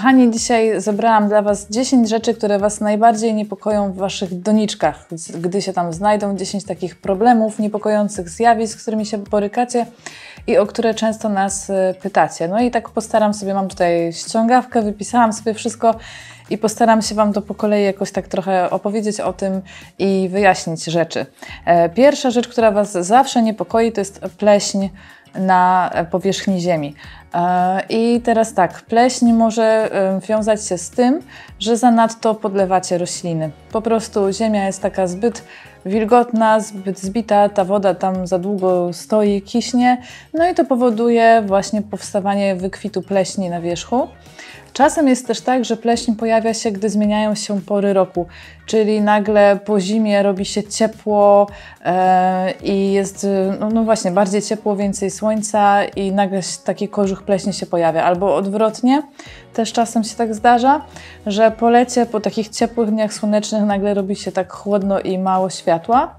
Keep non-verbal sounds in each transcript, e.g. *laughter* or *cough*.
Kochani, dzisiaj zebrałam dla Was 10 rzeczy, które Was najbardziej niepokoją w Waszych doniczkach, gdy się tam znajdą 10 takich problemów, niepokojących zjawisk, z którymi się borykacie i o które często nas e, pytacie. No i tak postaram sobie, mam tutaj ściągawkę, wypisałam sobie wszystko i postaram się Wam to po kolei jakoś tak trochę opowiedzieć o tym i wyjaśnić rzeczy. E, pierwsza rzecz, która Was zawsze niepokoi, to jest pleśń na powierzchni Ziemi. E, I teraz tak, pleśń może wiązać się z tym, że zanadto podlewacie rośliny. Po prostu ziemia jest taka zbyt wilgotna, zbyt zbita, ta woda tam za długo stoi, kiśnie, no i to powoduje właśnie powstawanie wykwitu pleśni na wierzchu. Czasem jest też tak, że pleśń pojawia się, gdy zmieniają się pory roku, czyli nagle po zimie robi się ciepło e, i jest, no, no, właśnie, bardziej ciepło, więcej słońca i nagle taki kożuch pleśni się pojawia. Albo odwrotnie, też czasem się tak zdarza, że po lecie, po takich ciepłych dniach słonecznych nagle robi się tak chłodno i mało światła.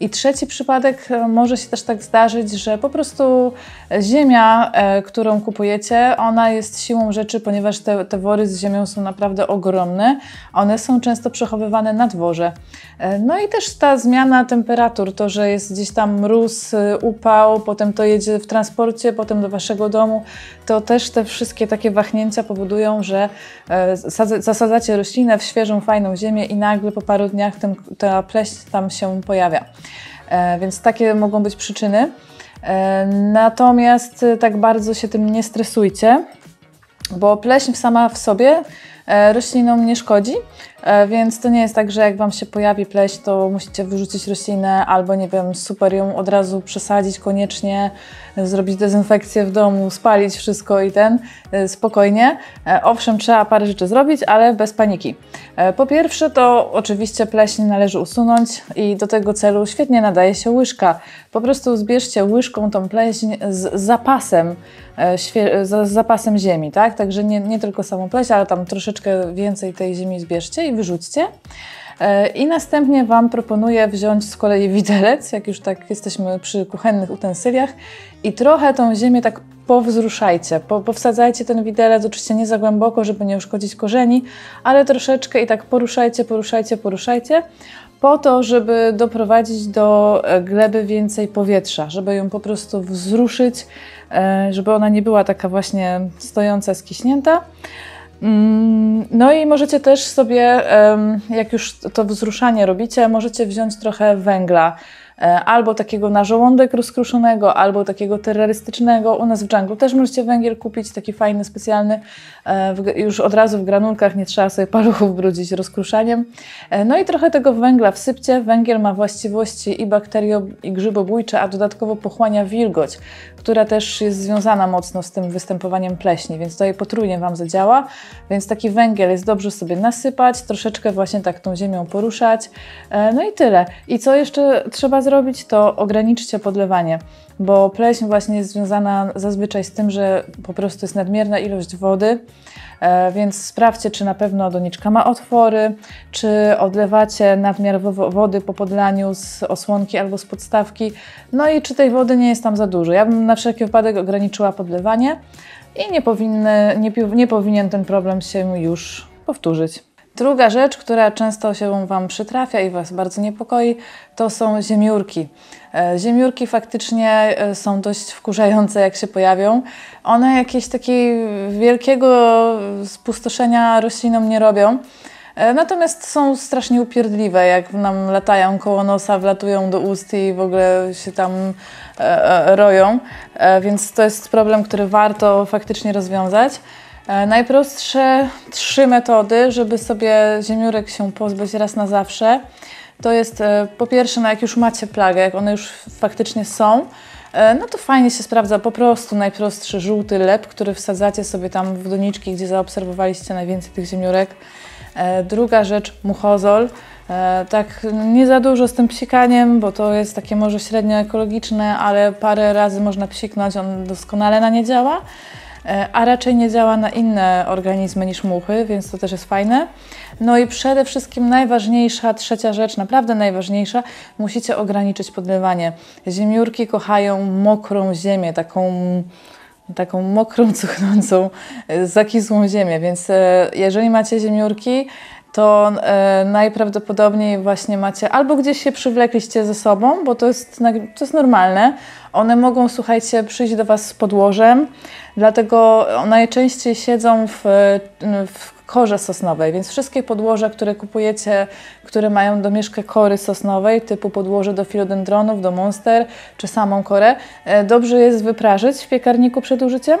I trzeci przypadek e, może się też tak zdarzyć, że po prostu ziemia, e, którą kupujecie, ona jest siłą rzeczy, ponieważ te, te wory z ziemią są naprawdę ogromne. One są często przechowywane na dworze. E, no i też ta zmiana temperatur, to, że jest gdzieś tam mróz, upał, potem to jedzie w transporcie, potem do waszego domu, to też te wszystkie takie wahnięcia powodują, że zasadzacie roślinę w świeżą, fajną ziemię i nagle po paru dniach ten, ta pleść tam się pojawia. E, więc takie mogą być przyczyny. E, natomiast e, tak bardzo się tym nie stresujcie, bo pleśń sama w sobie roślinom nie szkodzi, więc to nie jest tak, że jak Wam się pojawi pleśń, to musicie wyrzucić roślinę albo nie wiem, super ją od razu przesadzić koniecznie, zrobić dezynfekcję w domu, spalić wszystko i ten, e, spokojnie. E, owszem, trzeba parę rzeczy zrobić, ale bez paniki. E, po pierwsze, to oczywiście pleśń należy usunąć i do tego celu świetnie nadaje się łyżka. Po prostu zbierzcie łyżką tą pleśń z zapasem, z zapasem ziemi, tak? Także nie, nie tylko samą pleśń, ale tam troszeczkę więcej tej ziemi zbierzcie i wyrzućcie. E, I następnie Wam proponuję wziąć z kolei widelec, jak już tak jesteśmy przy kuchennych utensyliach i trochę tą ziemię tak powzruszajcie, po, powsadzajcie ten widelec, oczywiście nie za głęboko, żeby nie uszkodzić korzeni, ale troszeczkę i tak poruszajcie, poruszajcie, poruszajcie, po to, żeby doprowadzić do e, gleby więcej powietrza, żeby ją po prostu wzruszyć, e, żeby ona nie była taka właśnie stojąca, skiśnięta. Mm, no i możecie też sobie, jak już to wzruszanie robicie, możecie wziąć trochę węgla albo takiego na żołądek rozkruszonego, albo takiego terrorystycznego. U nas w Django też możecie węgiel kupić, taki fajny, specjalny, e, już od razu w granulkach, nie trzeba sobie paluchów brudzić rozkruszaniem. E, no i trochę tego węgla wsypcie. Węgiel ma właściwości i bakterio, i grzybobójcze, a dodatkowo pochłania wilgoć, która też jest związana mocno z tym występowaniem pleśni, więc tutaj potrójnie Wam zadziała. Więc taki węgiel jest dobrze sobie nasypać, troszeczkę właśnie tak tą ziemią poruszać. No i tyle. I co jeszcze trzeba zrobić? Zrobić, to ograniczcie podlewanie, bo pleśń właśnie jest związana zazwyczaj z tym, że po prostu jest nadmierna ilość wody, e, więc sprawdźcie, czy na pewno doniczka ma otwory, czy odlewacie nadmiar wody po podlaniu z osłonki albo z podstawki, no i czy tej wody nie jest tam za dużo. Ja bym na wszelki wypadek ograniczyła podlewanie i nie, powinny, nie, nie powinien ten problem się już powtórzyć. Druga rzecz, która często się Wam przytrafia i Was bardzo niepokoi, to są ziemiórki. E, ziemiórki faktycznie e, są dość wkurzające, jak się pojawią. One jakieś takiego wielkiego spustoszenia roślinom nie robią. E, natomiast są strasznie upierdliwe, jak nam latają koło nosa, wlatują do ust i w ogóle się tam roją. Więc to jest problem, który warto faktycznie rozwiązać. E, najprostsze trzy metody, żeby sobie ziemiórek się pozbyć raz na zawsze, to jest e, po pierwsze, no jak już macie plagę, jak one już faktycznie są, e, no to fajnie się sprawdza po prostu najprostszy żółty lep, który wsadzacie sobie tam w doniczki, gdzie zaobserwowaliście najwięcej tych ziemiórek. Druga rzecz, muchozol. Tak, nie za dużo z tym psikaniem, bo to jest takie może średnio ekologiczne, ale parę razy można psiknąć, on doskonale na nie działa. E, a raczej nie działa na inne organizmy niż muchy, więc to też jest fajne. No i przede wszystkim najważniejsza, trzecia rzecz, naprawdę najważniejsza, musicie ograniczyć podlewanie. Ziemiórki kochają mokrą ziemię, taką taką mokrą, cuchnącą, zakisłą ziemię. Więc jeżeli macie ziemiórki, to e, najprawdopodobniej właśnie macie albo gdzieś się przywlekliście ze sobą, bo to jest, to jest normalne. One mogą, słuchajcie, przyjść do Was z podłożem, dlatego najczęściej siedzą w, w korze sosnowej, więc wszystkie podłoża, które kupujecie, które mają domieszkę kory sosnowej, typu podłoże do filodendronów, do monster, czy samą korę, e, dobrze jest wyprażyć w piekarniku przed użyciem.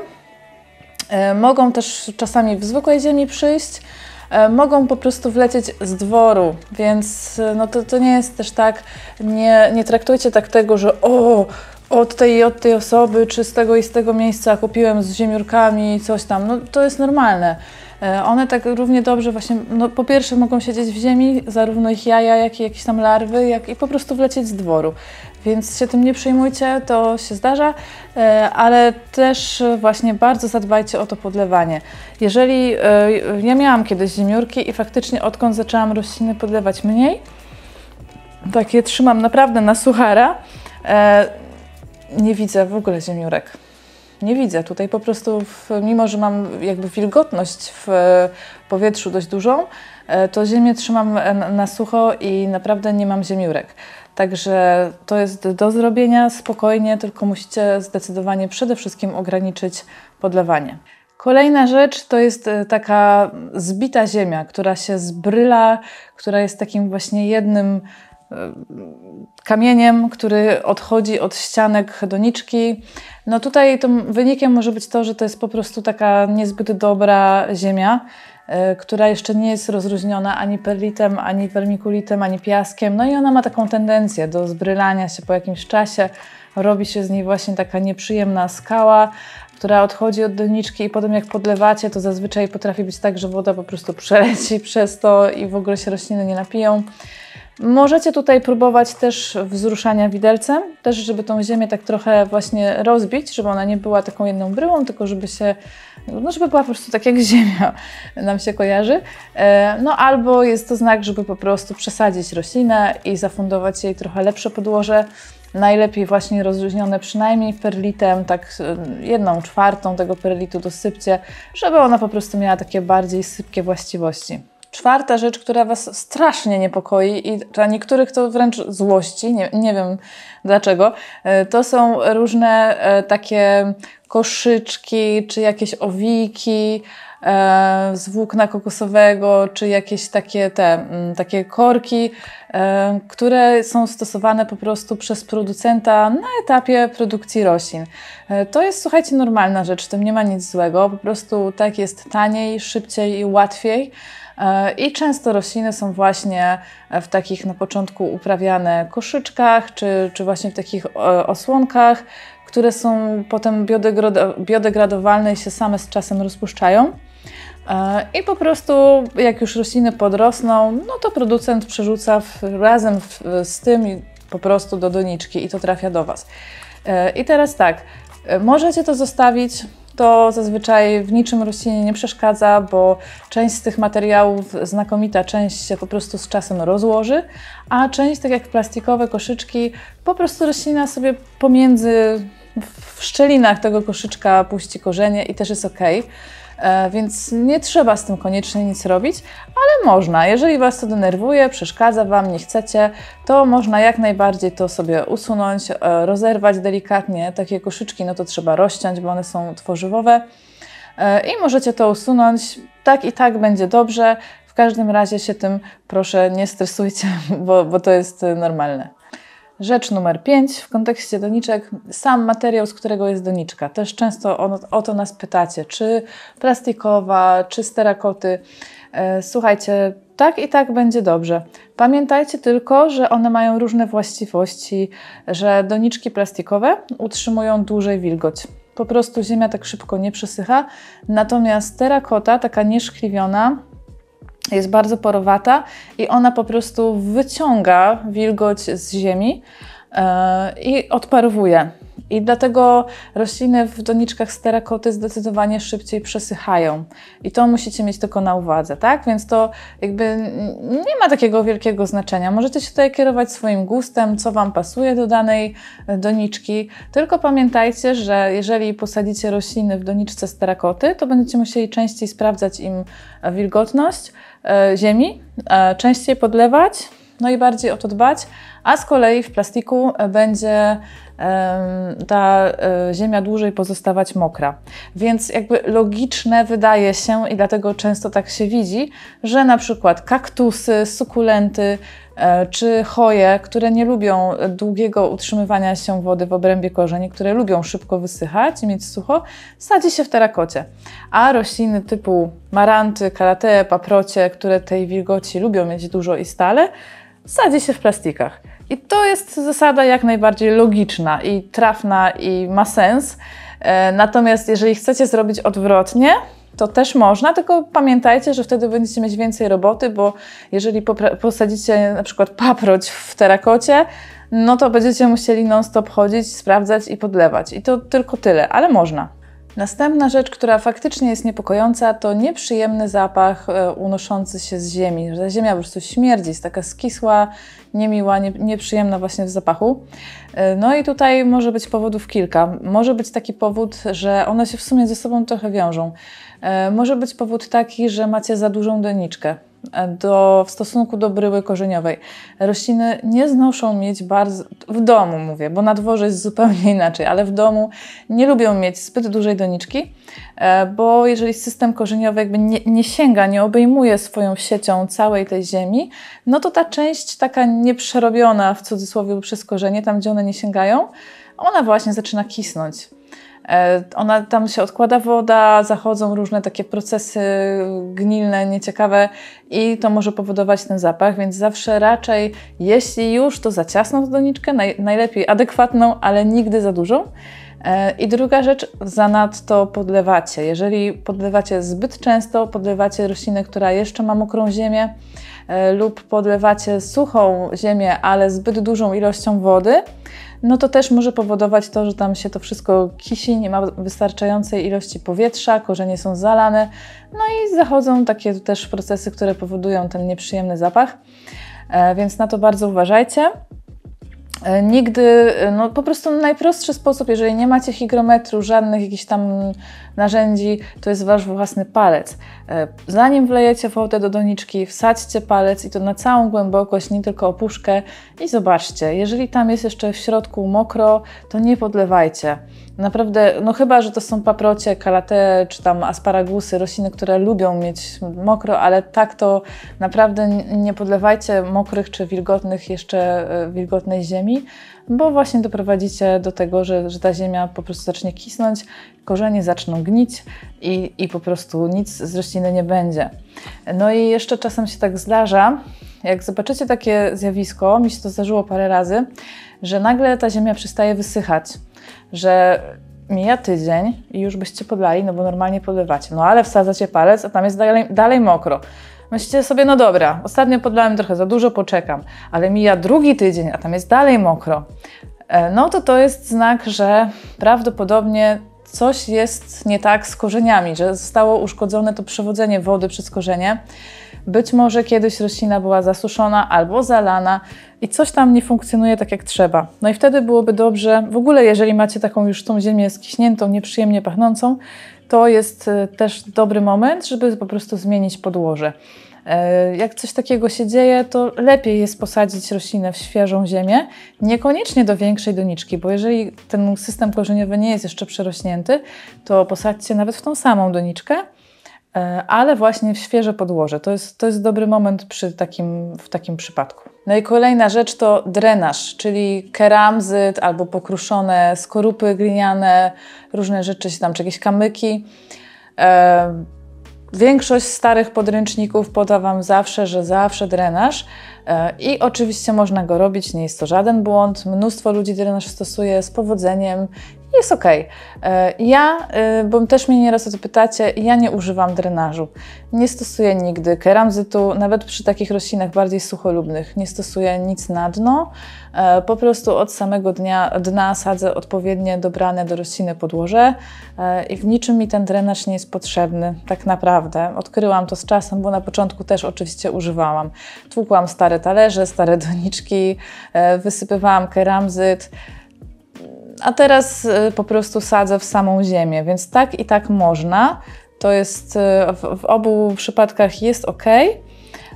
E, mogą też czasami w zwykłej ziemi przyjść, E, mogą po prostu wlecieć z dworu, więc e, no to, to nie jest też tak, nie, nie traktujcie tak tego, że o, od tej i od tej osoby, czy z tego i z tego miejsca kupiłem z ziemiórkami coś tam, no to jest normalne. E, one tak równie dobrze właśnie, no po pierwsze mogą siedzieć w ziemi, zarówno ich jaja, jak i jakieś tam larwy, jak i po prostu wlecieć z dworu. Więc się tym nie przejmujcie, to się zdarza, e, ale też właśnie bardzo zadbajcie o to podlewanie. Jeżeli e, ja miałam kiedyś ziemiórki i faktycznie odkąd zaczęłam rośliny podlewać mniej, takie trzymam naprawdę na suchara, nie widzę w ogóle ziemiórek nie widzę. Tutaj po prostu, w, mimo że mam jakby wilgotność w powietrzu dość dużą, e, to ziemię trzymam na sucho i naprawdę nie mam ziemiórek. Także to jest do zrobienia spokojnie, tylko musicie zdecydowanie przede wszystkim ograniczyć podlewanie. Kolejna rzecz to jest e, taka zbita ziemia, która się zbryla, która jest takim właśnie jednym kamieniem, który odchodzi od ścianek doniczki. No tutaj tym wynikiem może być to, że to jest po prostu taka niezbyt dobra ziemia, która jeszcze nie jest rozróżniona ani perlitem, ani vermikulitem, ani piaskiem. No i ona ma taką tendencję do zbrylania się po jakimś czasie. Robi się z niej właśnie taka nieprzyjemna skała, która odchodzi od doniczki i potem jak podlewacie, to zazwyczaj potrafi być tak, że woda po prostu przeleci *laughs* przez to i w ogóle się rośliny nie napiją. Możecie tutaj próbować też wzruszania widelcem, też żeby tą ziemię tak trochę właśnie rozbić, żeby ona nie była taką jedną bryłą, tylko żeby się, no żeby była po prostu tak jak ziemia nam się kojarzy. E, no albo jest to znak, żeby po prostu przesadzić roślinę i zafundować jej trochę lepsze podłoże. Najlepiej właśnie rozluźnione przynajmniej perlitem, tak e, jedną czwartą tego perlitu dosypcie, żeby ona po prostu miała takie bardziej sypkie właściwości. Czwarta rzecz, która Was strasznie niepokoi i dla niektórych to wręcz złości, nie, nie wiem dlaczego, e, to są różne e, takie koszyczki, czy jakieś owiki e, z włókna kokosowego, czy jakieś takie te, mm, takie korki, które są stosowane po prostu przez producenta na etapie produkcji roślin. To jest, słuchajcie, normalna rzecz, w tym nie ma nic złego, po prostu tak jest taniej, szybciej i łatwiej. E, I często rośliny są właśnie w takich na początku uprawiane koszyczkach, czy, czy właśnie w takich e, osłonkach, które są potem biodegradowalne i się same z czasem rozpuszczają. E, I po prostu, jak już rośliny podrosną, no to producent przerzuca w, razem w, z tym po prostu do doniczki i to trafia do Was. I teraz tak, możecie to zostawić to zazwyczaj w niczym roślinie nie przeszkadza, bo część z tych materiałów, znakomita część się po prostu z czasem rozłoży, a część, tak jak plastikowe koszyczki, po prostu roślina sobie pomiędzy w szczelinach tego koszyczka puści korzenie i też jest ok. E, więc nie trzeba z tym koniecznie nic robić, ale można. Jeżeli Was to denerwuje, przeszkadza Wam, nie chcecie, to można jak najbardziej to sobie usunąć, e, rozerwać delikatnie. Takie koszyczki, no to trzeba rozciąć, bo one są tworzywowe. E, I możecie to usunąć. Tak i tak będzie dobrze. W każdym razie się tym proszę nie stresujcie, *laughs* bo, bo to jest normalne. Rzecz numer 5 w kontekście doniczek, sam materiał, z którego jest doniczka. Też często o, to nas pytacie, czy plastikowa, czy z terakoty. E, słuchajcie, tak i tak będzie dobrze. Pamiętajcie tylko, że one mają różne właściwości, że doniczki plastikowe utrzymują dłużej wilgoć. Po prostu ziemia tak szybko nie przesycha, natomiast terakota, taka nieszkliwiona, jest bardzo porowata i ona po prostu wyciąga wilgoć z ziemi yy, i odparowuje. I dlatego rośliny w doniczkach z terakoty zdecydowanie szybciej przesychają. I to musicie mieć tylko na uwadze, tak? Więc to jakby nie ma takiego wielkiego znaczenia. Możecie się tutaj kierować swoim gustem, co Wam pasuje do danej e, doniczki. Tylko pamiętajcie, że jeżeli posadzicie rośliny w doniczce z terakoty, to będziecie musieli częściej sprawdzać im wilgotność e, ziemi, e, częściej podlewać, no i bardziej o to dbać, a z kolei w plastiku będzie ta e, ziemia dłużej pozostawać mokra. Więc jakby logiczne wydaje się i dlatego często tak się widzi, że na przykład kaktusy, sukulenty e, czy choje, które nie lubią długiego utrzymywania się wody w obrębie korzeni, które lubią szybko wysychać i mieć sucho, sadzi się w terakocie. A rośliny typu maranty, kalatee, paprocie, które tej wilgoci lubią mieć dużo i stale, sadzi się w plastikach. I to jest zasada jak najbardziej logiczna i trafna i ma sens. E, natomiast jeżeli chcecie zrobić odwrotnie, to też można, tylko pamiętajcie, że wtedy będziecie mieć więcej roboty, bo jeżeli posadzicie na przykład paproć w terakocie, no to będziecie musieli non-stop chodzić, sprawdzać i podlewać. I to tylko tyle, ale można. Następna rzecz, która faktycznie jest niepokojąca, to nieprzyjemny zapach e, unoszący się z ziemi. Że ziemia po prostu śmierdzi, jest taka skisła, niemiła, nie, nieprzyjemna właśnie w zapachu. E, no i tutaj może być powodów kilka. Może być taki powód, że one się w sumie ze sobą trochę wiążą. E, może być powód taki, że macie za dużą doniczkę do, w stosunku do bryły korzeniowej. Rośliny nie znoszą mieć bardzo, w domu mówię, bo na dworze jest zupełnie inaczej, ale w domu nie lubią mieć zbyt dużej doniczki, e, bo jeżeli system korzeniowy jakby nie, nie sięga, nie obejmuje swoją siecią całej tej ziemi, no to ta część taka nieprzerobiona w cudzysłowie przez korzenie, tam gdzie one nie sięgają, ona właśnie zaczyna kisnąć. E, ona tam się odkłada woda, zachodzą różne takie procesy gnilne, nieciekawe i to może powodować ten zapach, więc zawsze raczej, jeśli już, to za ciasną doniczkę, naj, najlepiej adekwatną, ale nigdy za dużą. E, I druga rzecz, zanadto podlewacie. Jeżeli podlewacie zbyt często, podlewacie roślinę, która jeszcze ma mokrą ziemię, e, lub podlewacie suchą ziemię, ale zbyt dużą ilością wody, no to też może powodować to, że tam się to wszystko kisi, nie ma wystarczającej ilości powietrza, korzenie są zalane, no i zachodzą takie też procesy, które powodują ten nieprzyjemny zapach, e, więc na to bardzo uważajcie. E, nigdy, e, no po prostu najprostszy sposób, jeżeli nie macie hygrometru, żadnych jakichś tam narzędzi, to jest wasz własny palec. E, zanim wlejecie wodę do doniczki, wsadźcie palec i to na całą głębokość, nie tylko opuszkę i zobaczcie, jeżeli tam jest jeszcze w środku mokro, to nie podlewajcie. Naprawdę, no chyba, że to są paprocie, kalate czy tam asparagusy, rośliny, które lubią mieć mokro, ale tak to naprawdę nie podlewajcie mokrych czy wilgotnych, jeszcze wilgotnej ziemi, bo właśnie doprowadzicie do tego, że, że ta ziemia po prostu zacznie kisnąć, korzenie zaczną gnić i, i po prostu nic z rośliny nie będzie. No i jeszcze czasem się tak zdarza, jak zobaczycie takie zjawisko, mi się to zdarzyło parę razy, że nagle ta ziemia przestaje wysychać, że mija tydzień i już byście podlali, no bo normalnie podlewacie, no ale wsadzacie palec, a tam jest dalej, dalej mokro. Myślicie sobie, no dobra, ostatnio podlałem trochę za dużo, poczekam, ale mija drugi tydzień, a tam jest dalej mokro. E, no to to jest znak, że prawdopodobnie coś jest nie tak z korzeniami, że zostało uszkodzone to przewodzenie wody przez korzenie. Być może kiedyś roślina była zasuszona albo zalana i coś tam nie funkcjonuje tak jak trzeba. No i wtedy byłoby dobrze, w ogóle jeżeli macie taką już tą ziemię skiśniętą, nieprzyjemnie pachnącą, to jest e, też dobry moment, żeby po prostu zmienić podłoże. E, jak coś takiego się dzieje, to lepiej jest posadzić roślinę w świeżą ziemię, niekoniecznie do większej doniczki, bo jeżeli ten system korzeniowy nie jest jeszcze przerośnięty, to posadźcie nawet w tą samą doniczkę, ale właśnie w świeże podłoże. To jest, to jest dobry moment przy takim, w takim przypadku. No i kolejna rzecz to drenaż, czyli keramzyt albo pokruszone skorupy gliniane, różne rzeczy, tam, czy jakieś kamyki. E, większość starych podręczników poda Wam zawsze, że zawsze drenaż e, i oczywiście można go robić, nie jest to żaden błąd. Mnóstwo ludzi drenaż stosuje z powodzeniem jest ok. Ja, e, bo też mnie nieraz o to pytacie, ja nie używam drenażu. Nie stosuję nigdy keramzytu, nawet przy takich roślinach bardziej sucholubnych. Nie stosuję nic na dno. E, po prostu od samego dnia, dna sadzę odpowiednie dobrane do rośliny podłoże e, i w niczym mi ten drenaż nie jest potrzebny, tak naprawdę. Odkryłam to z czasem, bo na początku też oczywiście używałam. Tłukłam stare talerze, stare doniczki, wysypywałam keramzyt a teraz y, po prostu sadzę w samą ziemię, więc tak i tak można. To jest y, w, w obu przypadkach jest ok.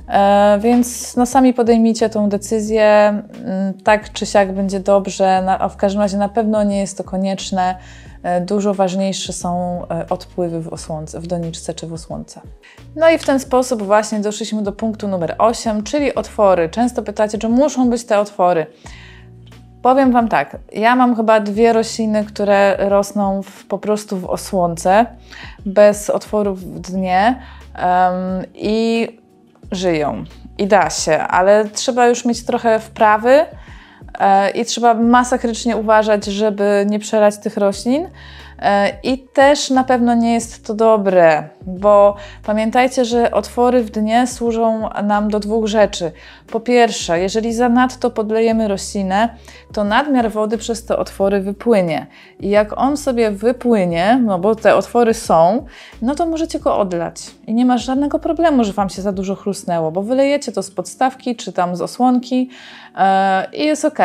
E, więc no, sami podejmijcie tą decyzję. Mm, tak czy siak będzie dobrze, a w każdym razie na pewno nie jest to konieczne. E, dużo ważniejsze są e, odpływy w osłonce, w doniczce czy w osłonce. No i w ten sposób właśnie doszliśmy do punktu numer 8, czyli otwory. Często pytacie, czy muszą być te otwory. Powiem Wam tak, ja mam chyba dwie rośliny, które rosną w, po prostu w osłonce, bez otworów w dnie um, i żyją. I da się, ale trzeba już mieć trochę wprawy e, i trzeba masakrycznie uważać, żeby nie przelać tych roślin. I też na pewno nie jest to dobre, bo pamiętajcie, że otwory w dnie służą nam do dwóch rzeczy. Po pierwsze, jeżeli zanadto podlejemy roślinę, to nadmiar wody przez te otwory wypłynie. I jak on sobie wypłynie, no bo te otwory są, no to możecie go odlać. I nie ma żadnego problemu, że Wam się za dużo chrusnęło, bo wylejecie to z podstawki czy tam z osłonki i jest ok.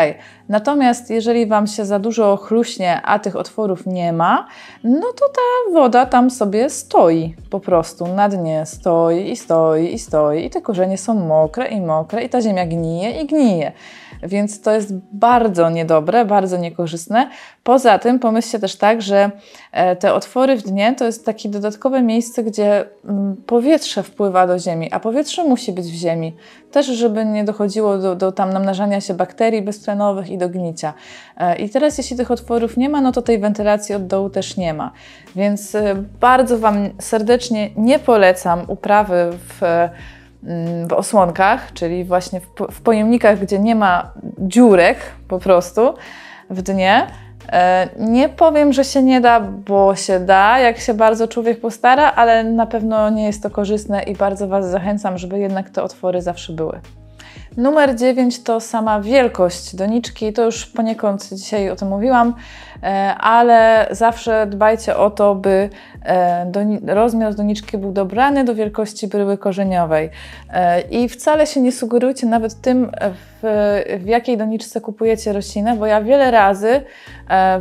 Natomiast jeżeli Wam się za dużo chluśnie, a tych otworów nie ma, no to ta woda tam sobie stoi po prostu na dnie, stoi i stoi i stoi i te korzenie są mokre i mokre i ta ziemia gnije i gnije. Więc to jest bardzo niedobre, bardzo niekorzystne. Poza tym pomyślcie też tak, że e, te otwory w dnie to jest takie dodatkowe miejsce, gdzie mm, powietrze wpływa do ziemi, a powietrze musi być w ziemi. Też, żeby nie dochodziło do, do tam namnażania się bakterii beztlenowych i do gnicia. E, I teraz, jeśli tych otworów nie ma, no to tej wentylacji od dołu też nie ma. Więc e, bardzo Wam serdecznie nie polecam uprawy w Mm, w osłonkach, czyli właśnie w, pojemnikach, gdzie nie ma dziurek po prostu w dnie. E, nie powiem, że się nie da, bo się da, jak się bardzo człowiek postara, ale na pewno nie jest to korzystne i bardzo Was zachęcam, żeby jednak te otwory zawsze były. Numer 9 to sama wielkość doniczki. To już poniekąd dzisiaj o tym mówiłam, e, ale zawsze dbajcie o to, by e, rozmiar doniczki był dobrany do wielkości bryły korzeniowej. E, I wcale się nie sugerujcie nawet tym, w, w jakiej doniczce kupujecie roślinę, bo ja wiele razy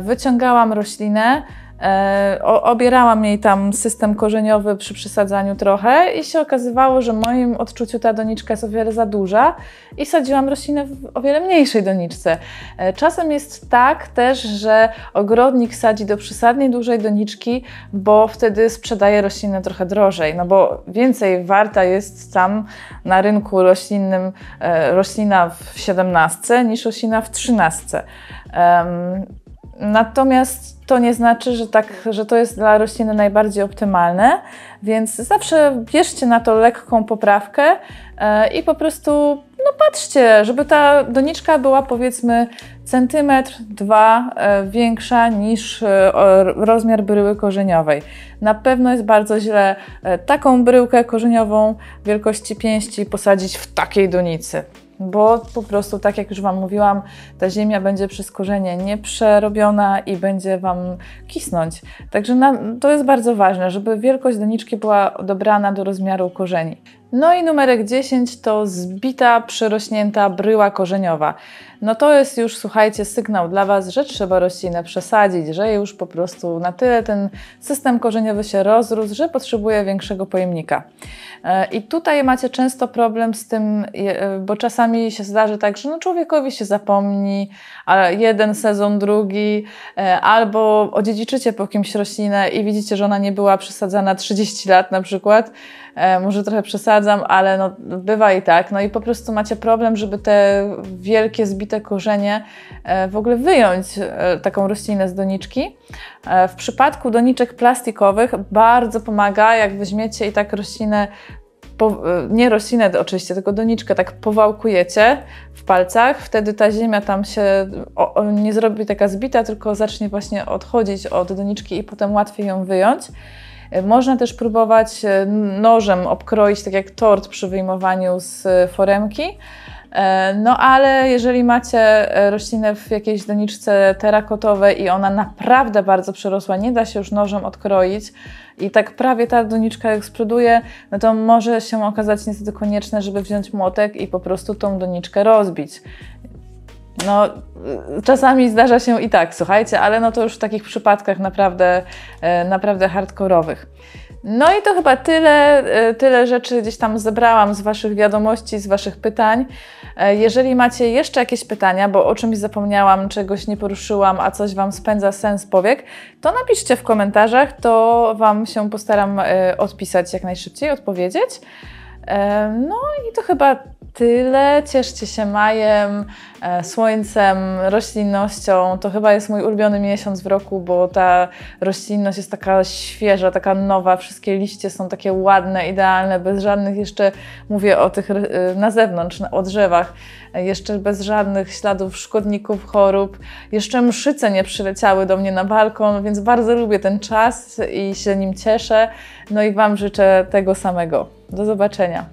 wyciągałam roślinę, E, obierałam jej tam system korzeniowy przy przysadzaniu trochę i się okazywało, że w moim odczuciu ta doniczka jest o wiele za duża i sadziłam roślinę w o wiele mniejszej doniczce. E, czasem jest tak też, że ogrodnik sadzi do przysadniej dużej doniczki, bo wtedy sprzedaje roślinę trochę drożej, no bo więcej warta jest tam na rynku roślinnym e, roślina w 17 niż roślina w 13. Natomiast to nie znaczy, że, tak, że to jest dla rośliny najbardziej optymalne, więc zawsze bierzcie na to lekką poprawkę e, i po prostu no patrzcie, żeby ta doniczka była powiedzmy centymetr, dwa e, większa niż e, rozmiar bryły korzeniowej. Na pewno jest bardzo źle taką bryłkę korzeniową wielkości pięści posadzić w takiej donicy bo po prostu, tak jak już Wam mówiłam, ta ziemia będzie przez korzenie nieprzerobiona i będzie Wam kisnąć. Także na, to jest bardzo ważne, żeby wielkość doniczki była dobrana do rozmiaru korzeni. No i numerek 10 to zbita, przerośnięta bryła korzeniowa. No to jest już, słuchajcie, sygnał dla Was, że trzeba roślinę przesadzić, że już po prostu na tyle ten system korzeniowy się rozrósł, że potrzebuje większego pojemnika. E, I tutaj macie często problem z tym, e, bo czasami się zdarzy tak, że no człowiekowi się zapomni, a jeden sezon, drugi, e, albo odziedziczycie po kimś roślinę i widzicie, że ona nie była przesadzana 30 lat na przykład, może trochę przesadzam, ale no, bywa i tak. No i po prostu macie problem, żeby te wielkie, zbite korzenie w ogóle wyjąć taką roślinę z doniczki. W przypadku doniczek plastikowych bardzo pomaga, jak weźmiecie i tak roślinę po, nie roślinę oczywiście, tylko doniczkę tak powałkujecie w palcach, wtedy ta ziemia tam się o, o, nie zrobi taka zbita, tylko zacznie właśnie odchodzić od doniczki i potem łatwiej ją wyjąć. Można też próbować nożem obkroić, tak jak tort przy wyjmowaniu z foremki. E, no ale jeżeli macie e, roślinę w jakiejś doniczce terakotowej i ona naprawdę bardzo przerosła, nie da się już nożem odkroić i tak prawie ta doniczka eksploduje, no to może się okazać niestety konieczne, żeby wziąć młotek i po prostu tą doniczkę rozbić. No, czasami zdarza się i tak, słuchajcie, ale no to już w takich przypadkach naprawdę, e, naprawdę hardkorowych. No i to chyba tyle, e, tyle rzeczy gdzieś tam zebrałam z Waszych wiadomości, z Waszych pytań. E, jeżeli macie jeszcze jakieś pytania, bo o czymś zapomniałam, czegoś nie poruszyłam, a coś Wam spędza sens powiek, to napiszcie w komentarzach, to Wam się postaram odpisać jak najszybciej, odpowiedzieć. No i to chyba tyle. Cieszcie się majem, słońcem, roślinnością. To chyba jest mój ulubiony miesiąc w roku, bo ta roślinność jest taka świeża, taka nowa. Wszystkie liście są takie ładne, idealne, bez żadnych jeszcze, mówię o tych e, na zewnątrz, o drzewach, e, jeszcze bez żadnych śladów szkodników, chorób. Jeszcze mszyce nie przyleciały do mnie na balkon, więc bardzo lubię ten czas i się nim cieszę. No i Wam życzę tego samego. Do zobaczenia.